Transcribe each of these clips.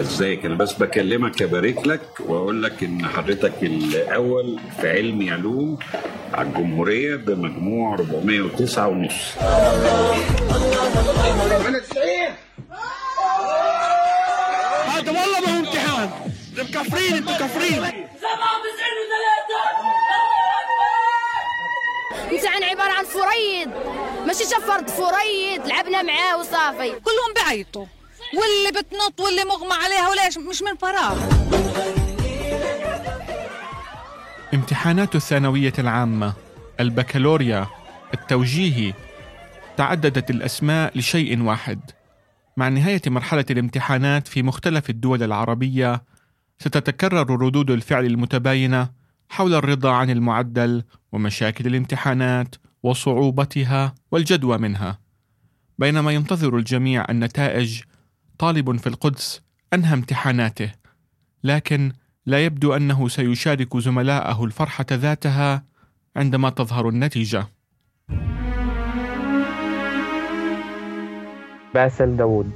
ازيك؟ أنا بس بكلمك ابارك لك وأقول لك إن حضرتك الأول في علم علوم على الجمهورية بمجموع 409 ونص. هذا والله ما هو امتحان مكفرين أنتوا كفرين امتحان عبارة عن فريد. ماشي شفرت فريد لعبنا معاه وصافي. كلهم بيعيطوا واللي بتنط واللي مغمى عليها وليش؟ مش من فراغ. امتحانات الثانوية العامة البكالوريا التوجيهي تعددت الأسماء لشيء واحد. مع نهاية مرحلة الامتحانات في مختلف الدول العربية ستتكرر ردود الفعل المتباينة حول الرضا عن المعدل ومشاكل الامتحانات وصعوبتها والجدوى منها. بينما ينتظر الجميع النتائج طالب في القدس أنهى امتحاناته لكن لا يبدو أنه سيشارك زملائه الفرحة ذاتها عندما تظهر النتيجة. باسل داوود.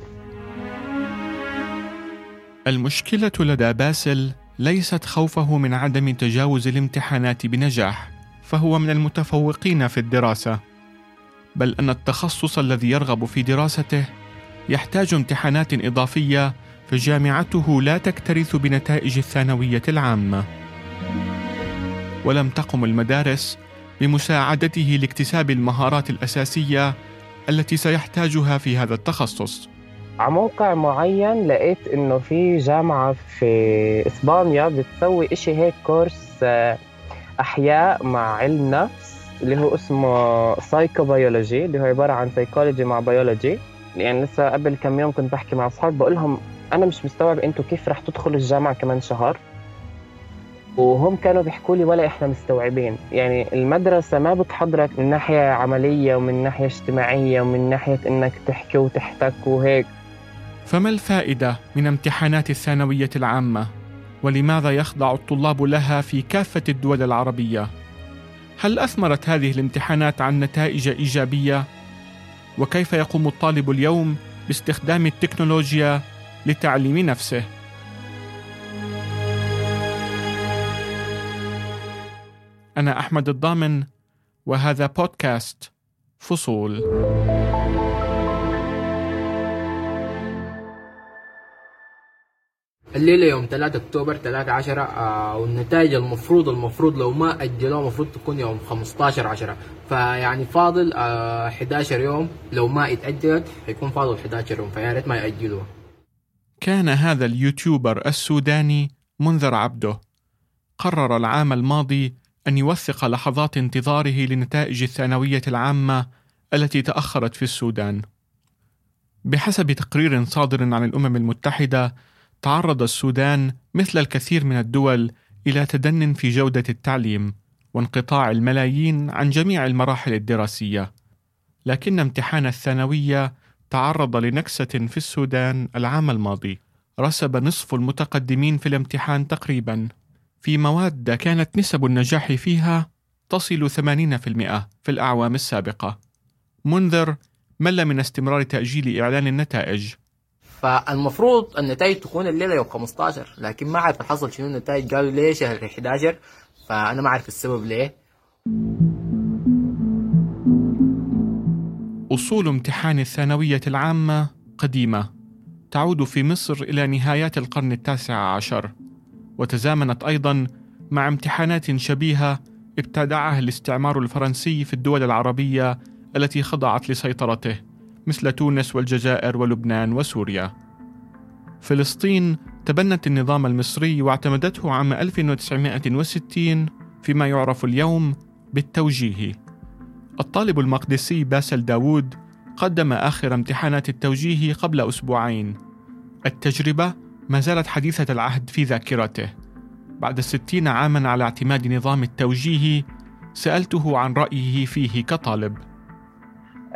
المشكلة لدى باسل ليست خوفه من عدم تجاوز الامتحانات بنجاح فهو من المتفوقين في الدراسة بل أن التخصص الذي يرغب في دراسته يحتاج امتحانات إضافية فجامعته لا تكترث بنتائج الثانوية العامة. ولم تقم المدارس بمساعدته لاكتساب المهارات الأساسية التي سيحتاجها في هذا التخصص. على موقع معين لقيت إنه في جامعة في إسبانيا بتسوي إشي هيك كورس آه، أحياء مع علم نفس اللي هو اسمه psychobiology اللي هو عبارة عن psychology مع بيولوجي يعني لسه قبل كم يوم كنت بحكي مع أصحابي بقول لهم أنا مش مستوعب أنتوا كيف رح تدخلوا الجامعة كمان شهر؟ وهم كانوا بيحكوا لي ولا إحنا مستوعبين. يعني المدرسة ما بتحضرك من ناحية عملية ومن ناحية اجتماعية ومن ناحية إنك تحكي وتحتك وهيك. فما الفائدة من امتحانات الثانوية العامة؟ ولماذا يخضع الطلاب لها في كافة الدول العربية؟ هل أثمرت هذه الامتحانات عن نتائج إيجابية؟ وكيف يقوم الطالب اليوم باستخدام التكنولوجيا لتعليم نفسه. أنا أحمد الضامن وهذا بودكاست فصول. الليلة يوم 3 أكتوبر 3 10 آه والنتائج المفروض المفروض لو ما أجلوها المفروض تكون يوم 15 10 فيعني فاضل آه 11 يوم. لو ما اتأجلت حيكون فاضل 11 يوم فيا ريت ما يأجلوها. كان هذا اليوتيوبر السوداني منذر عبده. قرر العام الماضي أن يوثق لحظات انتظاره لنتائج الثانوية العامة التي تأخرت في السودان. بحسب تقرير صادر عن الأمم المتحدة تعرض السودان مثل الكثير من الدول إلى تدن في جودة التعليم وانقطاع الملايين عن جميع المراحل الدراسية لكن امتحان الثانوية تعرض لنكسة في السودان العام الماضي رسب نصف المتقدمين في الامتحان تقريبا في مواد كانت نسب النجاح فيها تصل 80% في الأعوام السابقة. منذر مل من استمرار تأجيل إعلان النتائج. فالمفروض النتائج تكون الليلة يوم 15 لكن ما عارف حصل شنو النتائج. قالوا ليه شهر 11 فأنا ما أعرف السبب ليه. أصول امتحان الثانوية العامة قديمة، تعود في مصر إلى نهايات القرن التاسع عشر، وتزامنت أيضا مع امتحانات شبيهة ابتدعها الاستعمار الفرنسي في الدول العربية التي خضعت لسيطرته. مثل تونس والجزائر ولبنان وسوريا. فلسطين تبنت النظام المصري واعتمدته عام 1960 فيما يعرف اليوم بالتوجيهي. الطالب المقدسي باسل داوود قدم آخر امتحانات التوجيهي قبل أسبوعين. التجربة ما زالت حديثة العهد في ذاكرته. بعد ستين عاما على اعتماد نظام التوجيهي سألته عن رأيه فيه كطالب.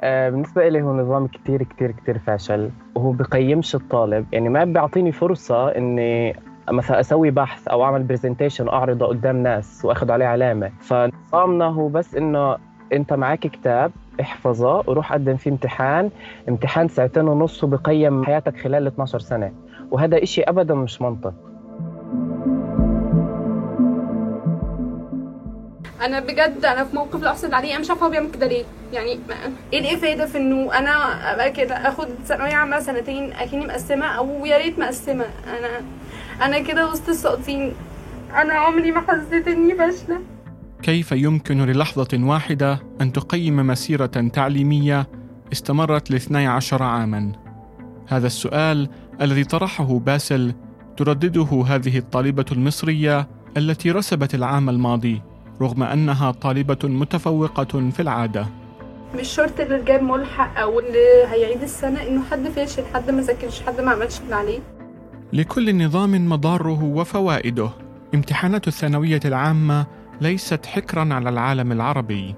آه، بالنسبة لي هو نظام كتير كتير كتير فاشل وهو بقيمش الطالب. يعني ما بيعطيني فرصة إني مثلا أسوي بحث أو أعمل برزنتيشن أعرضه قدام ناس وأخذ عليه علامة. فنظامنا هو بس إنه أنت معك كتاب احفظه وروح قدم فيه امتحان امتحان ساعتين ونص وبقيم حياتك خلال 12 سنة. وهذا إشي أبدا مش منطق. أنا بجد أنا في موقف الاحسن عليه أنا مش عارفة هو بيعمل كده ليه. يعني إيه الإفادة في إنه أنا ابقى كده آخد ثانوية عامة سنتين أكني مقسمة أو يا ريت مقسمة؟ أنا أنا كده وسط الساقطين أنا عمري ما حسيت إني فاشلة. كيف يمكن للحظة واحدة أن تقيم مسيرة تعليمية استمرت لاثني عشر عاما؟ هذا السؤال الذي طرحه باسل تردده هذه الطالبة المصرية التي رسبت العام الماضي. رغم أنها طالبة متفوقة في العادة. مش شرط اللي جاب ملحق أو اللي هيعيد السنة إنه حد فاشل حد ما ذاكرش حد ما عملش اللي عليه. لكل نظام مضاره وفوائده امتحانات الثانوية العامة ليست حكرا على العالم العربي.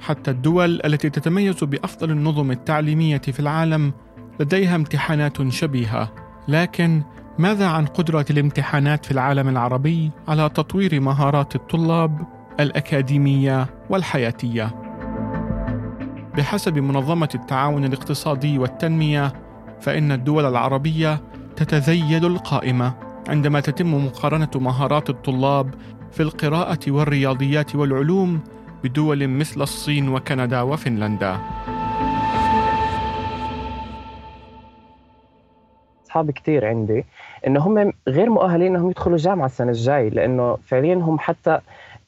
حتى الدول التي تتميز بأفضل النظم التعليمية في العالم لديها امتحانات شبيهة. لكن ماذا عن قدرة الامتحانات في العالم العربي على تطوير مهارات الطلاب؟ الأكاديمية والحياتية؟ بحسب منظمة التعاون الاقتصادي والتنمية فإن الدول العربية تتذيل القائمة عندما تتم مقارنة مهارات الطلاب في القراءة والرياضيات والعلوم بدول مثل الصين وكندا وفنلندا. اصحاب كتير عندي انه هم غير مؤهلين إنهم يدخلوا جامعة السنة الجاي لأنه فعليا هم حتى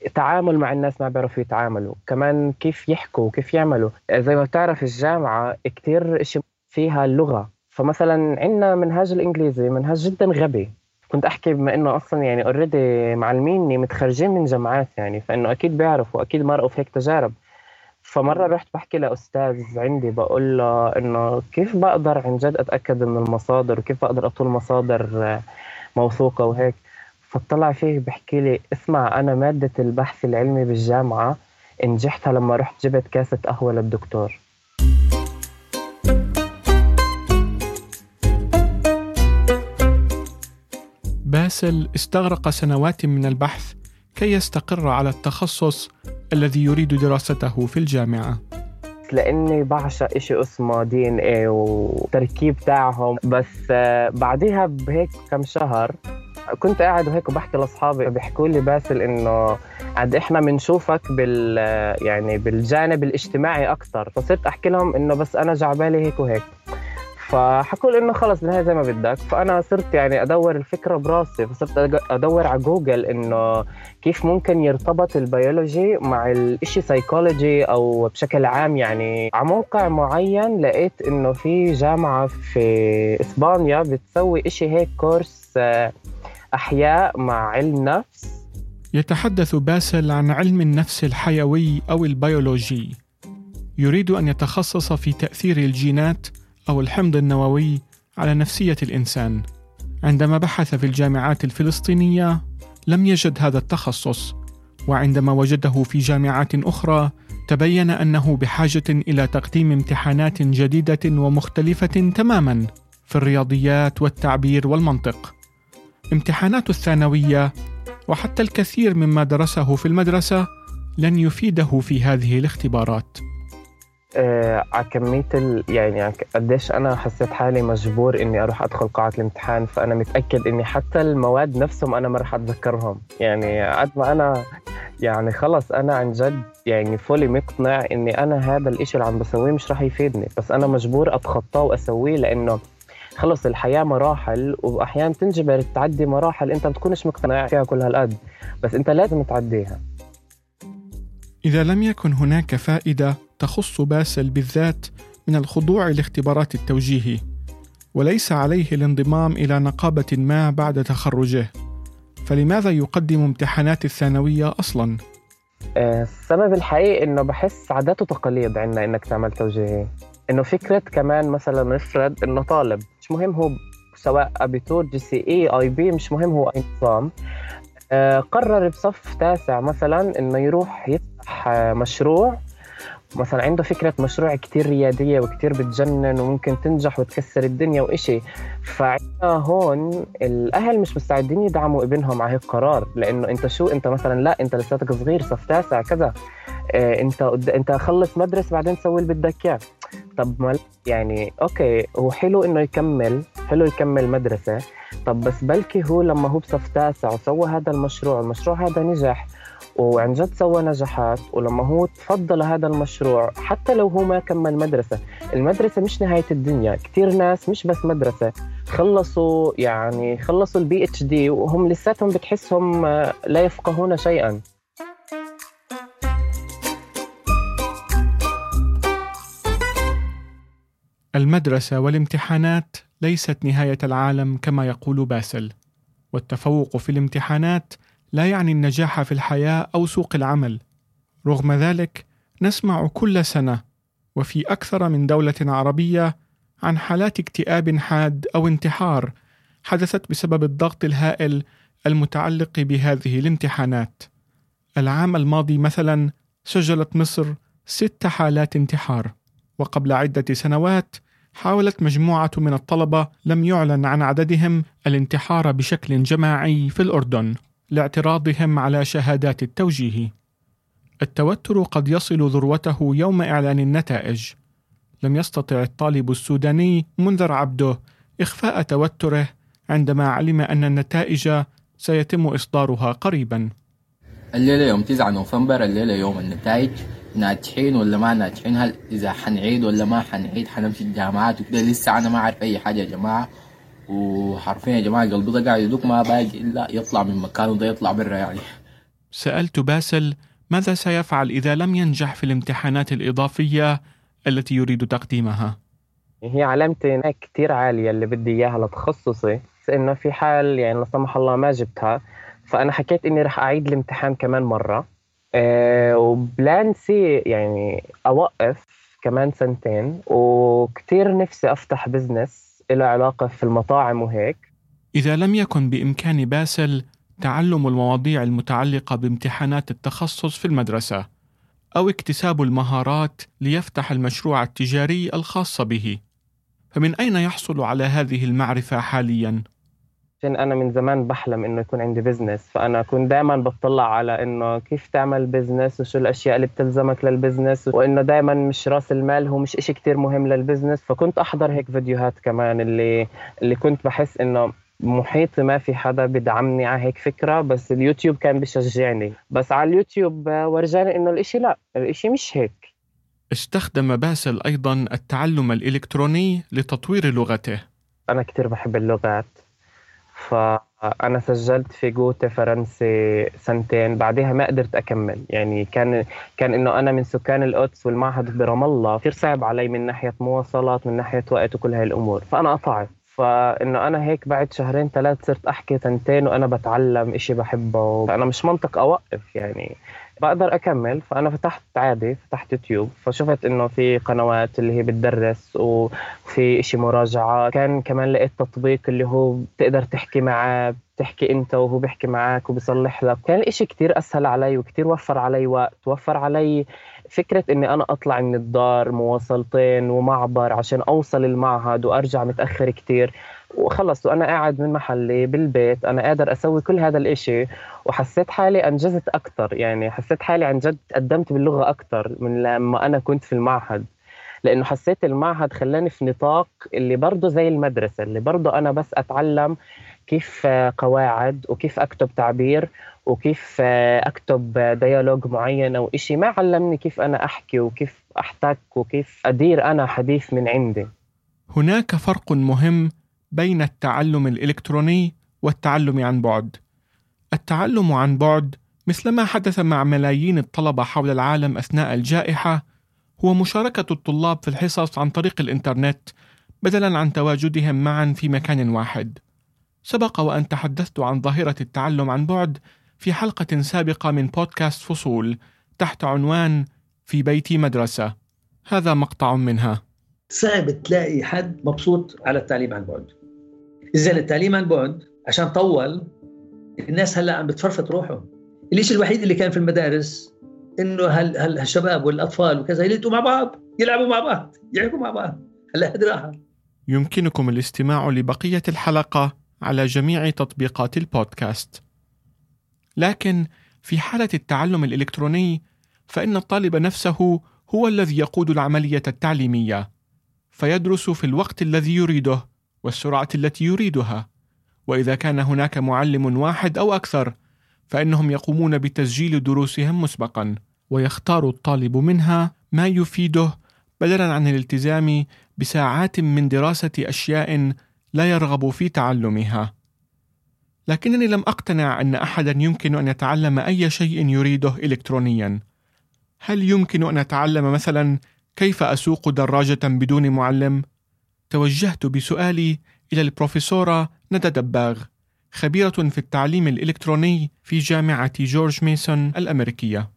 التعامل مع الناس ما بيعرفوا يتعاملوا. كمان كيف يحكوا وكيف يعملوا. زي ما بتعرف الجامعة كتير إشي فيها اللغة فمثلا عندنا منهاج الإنجليزي منهاج جدا غبي. كنت أحكي بما إنه أصلا يعني اوريدي معلميني متخرجين من جامعات يعني فإنه أكيد بيعرفوا أكيد مرقوا في هيك تجارب. فمرة رحت بحكي لأستاذ عندي بقول له إنه كيف بقدر عن جد أتأكد من المصادر وكيف بقدر أطول مصادر موثوقة وهيك. فطلع فيه بحكي لي اسمع أنا مادة البحث العلمي بالجامعة نجحتها لما رحت جبت كاسة قهوة للدكتور باسل استغرق سنوات من البحث كي يستقر على التخصص الذي يريد دراسته في الجامعة. لأني بعشق إشي اسمه DNA والتركيب تاعهم بس آه، بعديها بهيك كم شهر كنت قاعد وهيك وبحكي لاصحابي بيحكوا لي باسل إنه قد إحنا بنشوفك بال يعني بالجانب الاجتماعي أكثر فصرت أحكي لهم إنه بس أنا جاي عبالي هيك وهيك. فحكوا لي إنه خلص بالنهايه زي ما بدك. فأنا صرت يعني أدور الفكرة براسي. فصرت أدور على جوجل إنه كيف ممكن يرتبط البيولوجي مع الإشي psychology أو بشكل عام. يعني على موقع معين لقيت إنه في جامعة في إسبانيا بتسوي إشي هيك course أحياء مع علم نفس يتحدث باسل عن علم النفس الحيوي أو البيولوجي. يريد أن يتخصص في تأثير الجينات أو الحمض النووي على نفسية الإنسان. عندما بحث في الجامعات الفلسطينية لم يجد هذا التخصص، وعندما وجده في جامعات أخرى تبين أنه بحاجة إلى تقديم امتحانات جديدة ومختلفة تماماً في الرياضيات والتعبير والمنطق. امتحانات الثانوية وحتى الكثير مما درسه في المدرسة لن يفيده في هذه الاختبارات. آه، على كمية ال... يعني قديش أنا حسيت حالي مجبور إني أروح أدخل قاعة الامتحان فأنا متأكد إني حتى المواد نفسهم أنا ما رح أتذكرهم يعني قد ما أنا يعني خلص أنا عن جد يعني فولي مقتنع إني أنا هذا الإشي اللي عم بسويه مش رح يفيدني بس أنا مجبور أتخطاه وأسويه لأنه خلص الحياة مراحل وأحيانا تنجبر تعدي مراحل أنت بتكونش مقتنع فيها كل هالقد. بس أنت لازم تعديها. إذا لم يكن هناك فائدة تخص باسل بالذات من الخضوع لاختبارات التوجيهي، وليس عليه الانضمام إلى نقابة ما بعد تخرجه، فلماذا يقدم امتحانات الثانوية أصلاً؟ آه، السبب الحقيقي إنه بحس عادات وتقاليد عندنا إنك تعمل توجيهي. إنه فكره كمان مثلا نفرض إنه طالب مش مهم هو سواء Abitur GCE IB مش مهم هو أي نظام. آه، قرر بصف تاسع مثلا إنه يروح يفتح آه، مشروع. مثلا عنده فكرة مشروع كتير ريادية وكتير بتجنن وممكن تنجح وتكسر الدنيا وإشي. فعندنا هون الأهل مش مستعدين يدعموا ابنهم على هيك قرار لأنه أنت شو؟ أنت مثلا لا أنت لساتك صغير صف تاسع كذا. آه، أنت أنت خلص مدرسة بعدين سوي اللي بدك إياه. طب ما يعني okay هو حلو إنه يكمل حلو يكمل مدرسة طب بس بلكي هو لما هو بصف تاسع وسوى هذا المشروع المشروع هذا نجح وعن جد سوى نجاحات ولما هو تفضل هذا المشروع حتى لو هو ما كمل مدرسة المدرسة مش نهاية الدنيا كتير ناس مش بس مدرسة خلصوا يعني خلصوا ال PhD وهم لساتهم بتحسهم آه، لا يفقهون شيئا. المدرسة والامتحانات ليست نهاية العالم كما يقول باسل، والتفوق في الامتحانات لا يعني النجاح في الحياة أو سوق العمل. رغم ذلك، نسمع كل سنة وفي أكثر من دولة عربية عن حالات اكتئاب حاد أو انتحار حدثت بسبب الضغط الهائل المتعلق بهذه الامتحانات. العام الماضي مثلا سجلت مصر ست حالات انتحار. وقبل عدة سنوات حاولت مجموعة من الطلبة لم يعلن عن عددهم الانتحار بشكل جماعي في الأردن لاعتراضهم على شهادات التوجيه. التوتر قد يصل ذروته يوم إعلان النتائج. لم يستطع الطالب السوداني منذر عبده إخفاء توتره عندما علم أن النتائج سيتم إصدارها قريبا. الليلة يوم 9 نوفمبر الليلة يوم النتائج ناجحين ولا ما ناجحين؟ هل إذا حنعيد ولا ما حنعيد؟ حنمشي الجامعات وكده؟ لسه أنا ما أعرف أي حاجة يا جماعة. وحرفيا يا جماعة قلبي ده قاعد يدق ما باقي إلا يطلع من مكانه ده يطلع برا يعني. سألت باسل ماذا سيفعل إذا لم ينجح في الامتحانات الإضافية التي يريد تقديمها؟ هي علامتي هناك كتير عالية اللي بدي إياها لتخصصي إنه في حال يعني لا سمح الله ما جبتها فأنا حكيت إني رح أعيد الامتحان كمان مرة. آه، و plan C يعني أوقف كمان سنتين وكتير نفسي أفتح business له علاقة في المطاعم وهيك إذا لم يكن بإمكان باسل تعلم المواضيع المتعلقة بامتحانات التخصص في المدرسة أو اكتساب المهارات ليفتح المشروع التجاري الخاص به فمن أين يحصل على هذه المعرفة حالياً؟ عشان أنا من زمان بحلم إنه يكون عندي business فأنا كنت دائما بطلع على إنه كيف تعمل business وشو الأشياء اللي بتلزمك لل business وإنه دائما مش رأس المال هو مش إشي كتير مهم لل business فكنت أحضر هيك فيديوهات كمان اللي اللي كنت بحس إنه محيطي ما في حدا بدعمني على هيك فكرة بس اليوتيوب كان بشجعني بس على اليوتيوب ورجاني إنه الإشي لا الإشي مش هيك. استخدم باسل أيضا التعلم الإلكتروني لتطوير لغته. أنا كتير بحب اللغات. فأنا سجلت في جوتا فرنسي سنتين بعدها ما قدرت أكمل. يعني كان كان إنه أنا من سكان القدس والمعهد برام الله كثير صعب علي من ناحية مواصلات من ناحية وقت وكل هاي الأمور. فأنا قطعت. فإنه أنا هيك بعد شهرين ثلاث صرت أحكي تنتين وأنا بتعلم إشي بحبه. أنا مش منطق أوقف يعني. بقدر أكمل. فأنا فتحت عادي فتحت يوتيوب فشفت إنه في قنوات اللي هي بتدرس وفي إشي مراجعة. كان كمان لقيت تطبيق اللي هو بتقدر تحكي معاه بتحكي أنت وهو بيحكي معك وبيصلح لك. كان الاشي كتير أسهل علي وكتير وفر علي وقت وفر علي فكرة إني أنا أطلع من الدار مواصلتين ومعبر عشان أوصل المعهد وأرجع متأخر كتير. وخلص وأنا قاعد من محلي بالبيت أنا قادر أسوي كل هذا الإشي وحسيت حالي أنجزت أكثر يعني حسيت حالي عن جد قدمت باللغة أكثر من لما أنا كنت في المعهد. لأنه حسيت المعهد خلاني في نطاق اللي برضه زي المدرسة اللي برضه أنا بس أتعلم كيف قواعد وكيف أكتب تعبير وكيف أكتب ديالوج معين أو شيء ما علمني كيف أنا أحكي وكيف أحتك وكيف أدير أنا حديث من عندي. هناك فرق مهم بين التعلم الإلكتروني والتعلم عن بعد. التعلم عن بعد مثل ما حدث مع ملايين الطلبة حول العالم أثناء الجائحة هو مشاركة الطلاب في الحصص عن طريق الإنترنت بدلا عن تواجدهم معا في مكان واحد. سبق وأن تحدثت عن ظاهرة التعلم عن بعد في حلقة سابقة من بودكاست فصول تحت عنوان في بيتي مدرسة هذا مقطع منها. صعب تلاقي حد مبسوط على التعليم عن بعد. اذا التعليم عن بعد عشان طول الناس هلا عم بتفرفط روحهم الشيء الوحيد اللي كان في المدارس إنه هال هالشباب والأطفال وكذا يلتقوا مع بعض يلعبوا مع بعض يحكوا مع بعض. هلا هذه راحة. يمكنكم الاستماع لبقية الحلقة على جميع تطبيقات البودكاست. لكن في حالة التعلم الإلكتروني فإن الطالب نفسه هو الذي يقود العملية التعليمية فيدرس في الوقت الذي يريده. والسرعة التي يريدها. وإذا كان هناك معلم واحد أو أكثر فإنهم يقومون بتسجيل دروسهم مسبقا ويختار الطالب منها ما يفيده بدلا عن الالتزام بساعات من دراسة أشياء لا يرغب في تعلمها. لكنني لم أقتنع أن أحدا يمكن أن يتعلم أي شيء يريده إلكترونيا. هل يمكن أن أتعلم مثلا كيف أسوق دراجة بدون معلم؟ توجهت بسؤالي إلى البروفيسورة ندى دباغ خبيرة في التعليم الإلكتروني في جامعة جورج ميسون الأمريكية.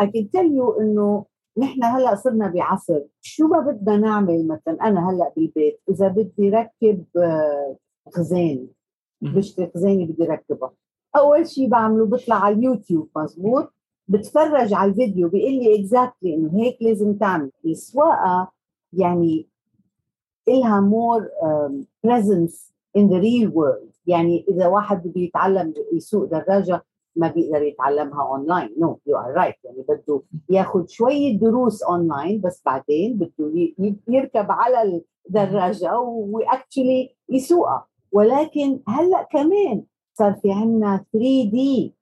I can tell you إنه نحن هلأ صرنا بعصر. شو ما بدنا نعمل مثلا أنا هلأ بالبيت إذا بدي ركب آه، خزانة بشتري خزانة بدي ركبها أول شيء بعمله بطلع على اليوتيوب مزبوط؟ بتفرج على الفيديو بيقول لي exactly إنه هيك لازم تعمل. السواقه يعني إلها more um, presence in the real world. يعني إذا واحد بده يتعلم يسوق دراجة ما بيقدر يتعلمها online no you are right يعني بده ياخذ شوية دروس اونلاين بس بعدين بده يركب على الدراجة واكشلي يسوقها. ولكن هلأ كمان صار في عندنا 3 دي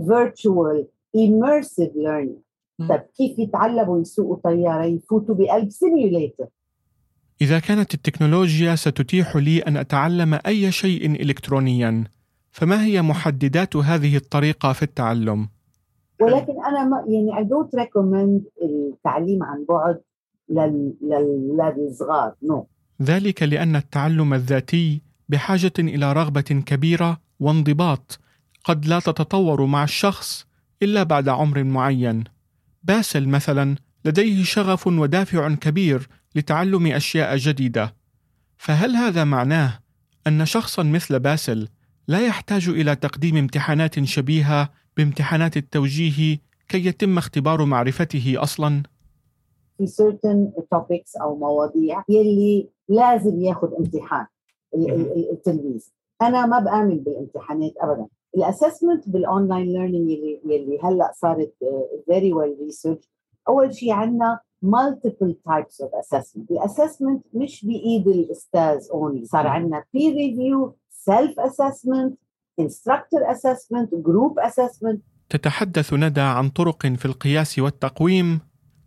virtual immersive learning. طيب كيف يتعلموا يسوقوا طيارة يفوتوا بقلب سيميوليتر إذا كانت التكنولوجيا ستتيح لي أن أتعلم أي شيء إلكترونيا فما هي محددات هذه الطريقة في التعلم؟ ولكن أنا ما يعني I don't recommend التعليم عن بعد للأولاد الصغار نو no. ذلك لأن التعلم الذاتي بحاجة إلى رغبة كبيرة وانضباط قد لا تتطور مع الشخص إلا بعد عمر معين باسل مثلا لديه شغف ودافع كبير لتعلم أشياء جديدة. فهل هذا معناه أن شخصا مثل باسل لا يحتاج إلى تقديم امتحانات شبيهة بامتحانات التوجيه كي يتم اختبار معرفته أصلا؟ في certain topics أو مواضيع يلي لازم ياخذ امتحان التلميذ. أنا ما بآمن بالامتحانات أبدا. ال assessment بال online learning يلي يلي هلأ صارت very well researched أول شيء عندنا multiple types of assessment. ال assessment مش بإيد الأستاذ only صار عندنا peer review self assessment instructor assessment group assessment. تتحدث ندى عن طرق في القياس والتقويم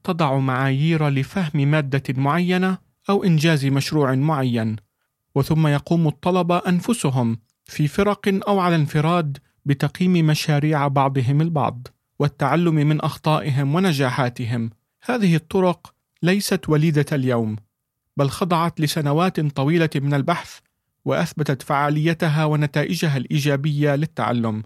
تضع معايير لفهم مادة معينة أو إنجاز مشروع معين وثم يقوم الطلبه أنفسهم في فرق أو على انفراد بتقييم مشاريع بعضهم البعض والتعلم من أخطائهم ونجاحاتهم. هذه الطرق ليست وليدة اليوم بل خضعت لسنوات طويلة من البحث وأثبتت فعاليتها ونتائجها الإيجابية للتعلم.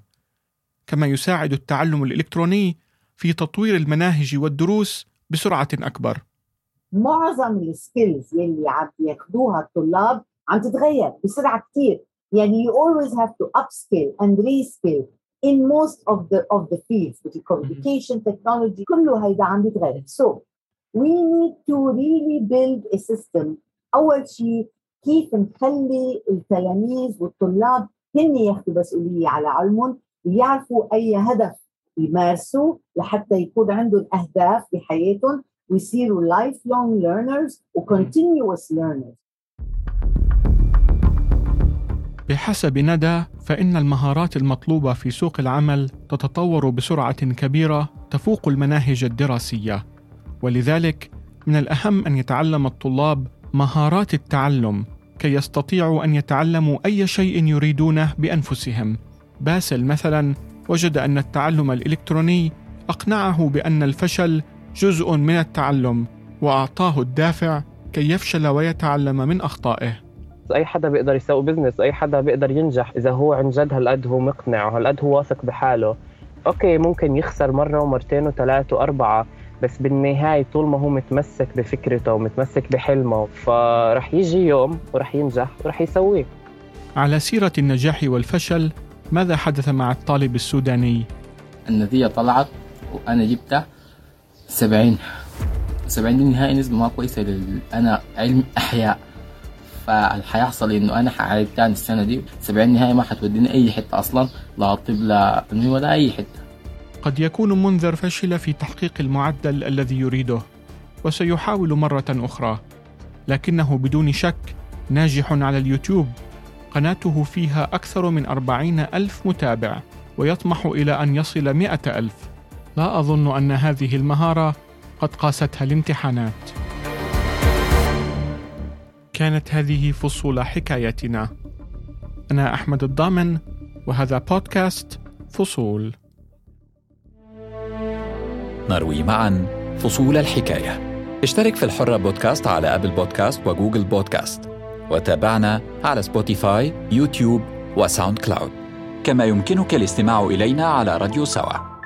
كما يساعد التعلم الإلكتروني في تطوير المناهج والدروس بسرعة أكبر. معظم السكيلز يلي عم ياخذوها الطلاب عم تتغير بسرعة كثير يعني you always have to upskill and reskill. in most of the of the fields the communication technology كله هيدا عم بيتغير so we need to really build a system اول شيء كيف نخلي التلاميذ والطلاب هن ياخذوا مسؤوليه على علمهم ويعرفوا اي هدف يمارسوا لحتى يكون عندهم اهداف بحياتهم ويصيروا lifelong لونج learners و continuous learners بحسب ندى فإن المهارات المطلوبة في سوق العمل تتطور بسرعة كبيرة تفوق المناهج الدراسية، ولذلك من الأهم أن يتعلم الطلاب مهارات التعلم كي يستطيعوا أن يتعلموا أي شيء يريدونه بأنفسهم. باسل مثلا وجد أن التعلم الإلكتروني أقنعه بأن الفشل جزء من التعلم وأعطاه الدافع كي يفشل ويتعلم من أخطائه. أي حدا بيقدر يسوي business أي حدا بيقدر ينجح إذا هو عن جد هالقد هو مقنع وهالقد هو واثق بحاله. أوكي ممكن يخسر مرة ومرتين وثلاث وأربعة بس بالنهاية طول ما هو متمسك بفكرته ومتمسك بحلمه فرح يجي يوم ورح ينجح ورح يسويه. على سيرة النجاح والفشل ماذا حدث مع الطالب السوداني؟ النتيجة طلعت وأنا جبت 70 70 دي نهائي نسبة ما كويسة لل... أنا علم أحياء. فاللي حيحصل إنه أنا حعيد تاني السنة دي. 70 نهائي ما حتوديني أي حتة أصلا لا طب لا ولا أي حتة. قد يكون منذر فشل في تحقيق المعدل الذي يريده وسيحاول مرة أخرى. لكنه بدون شك ناجح على اليوتيوب. قناته فيها أكثر من أربعين ألف متابع ويطمح إلى أن يصل مئة ألف. لا أظن أن هذه المهارة قد قاستها الامتحانات. كانت هذه فصول حكايتنا. أنا أحمد الضامن وهذا بودكاست فصول. نروي معا فصول الحكاية. اشترك في الحرة بودكاست على Apple Podcasts و Google Podcasts. وتابعنا على Spotify YouTube و SoundCloud. كما يمكنك الاستماع إلينا على راديو سوا.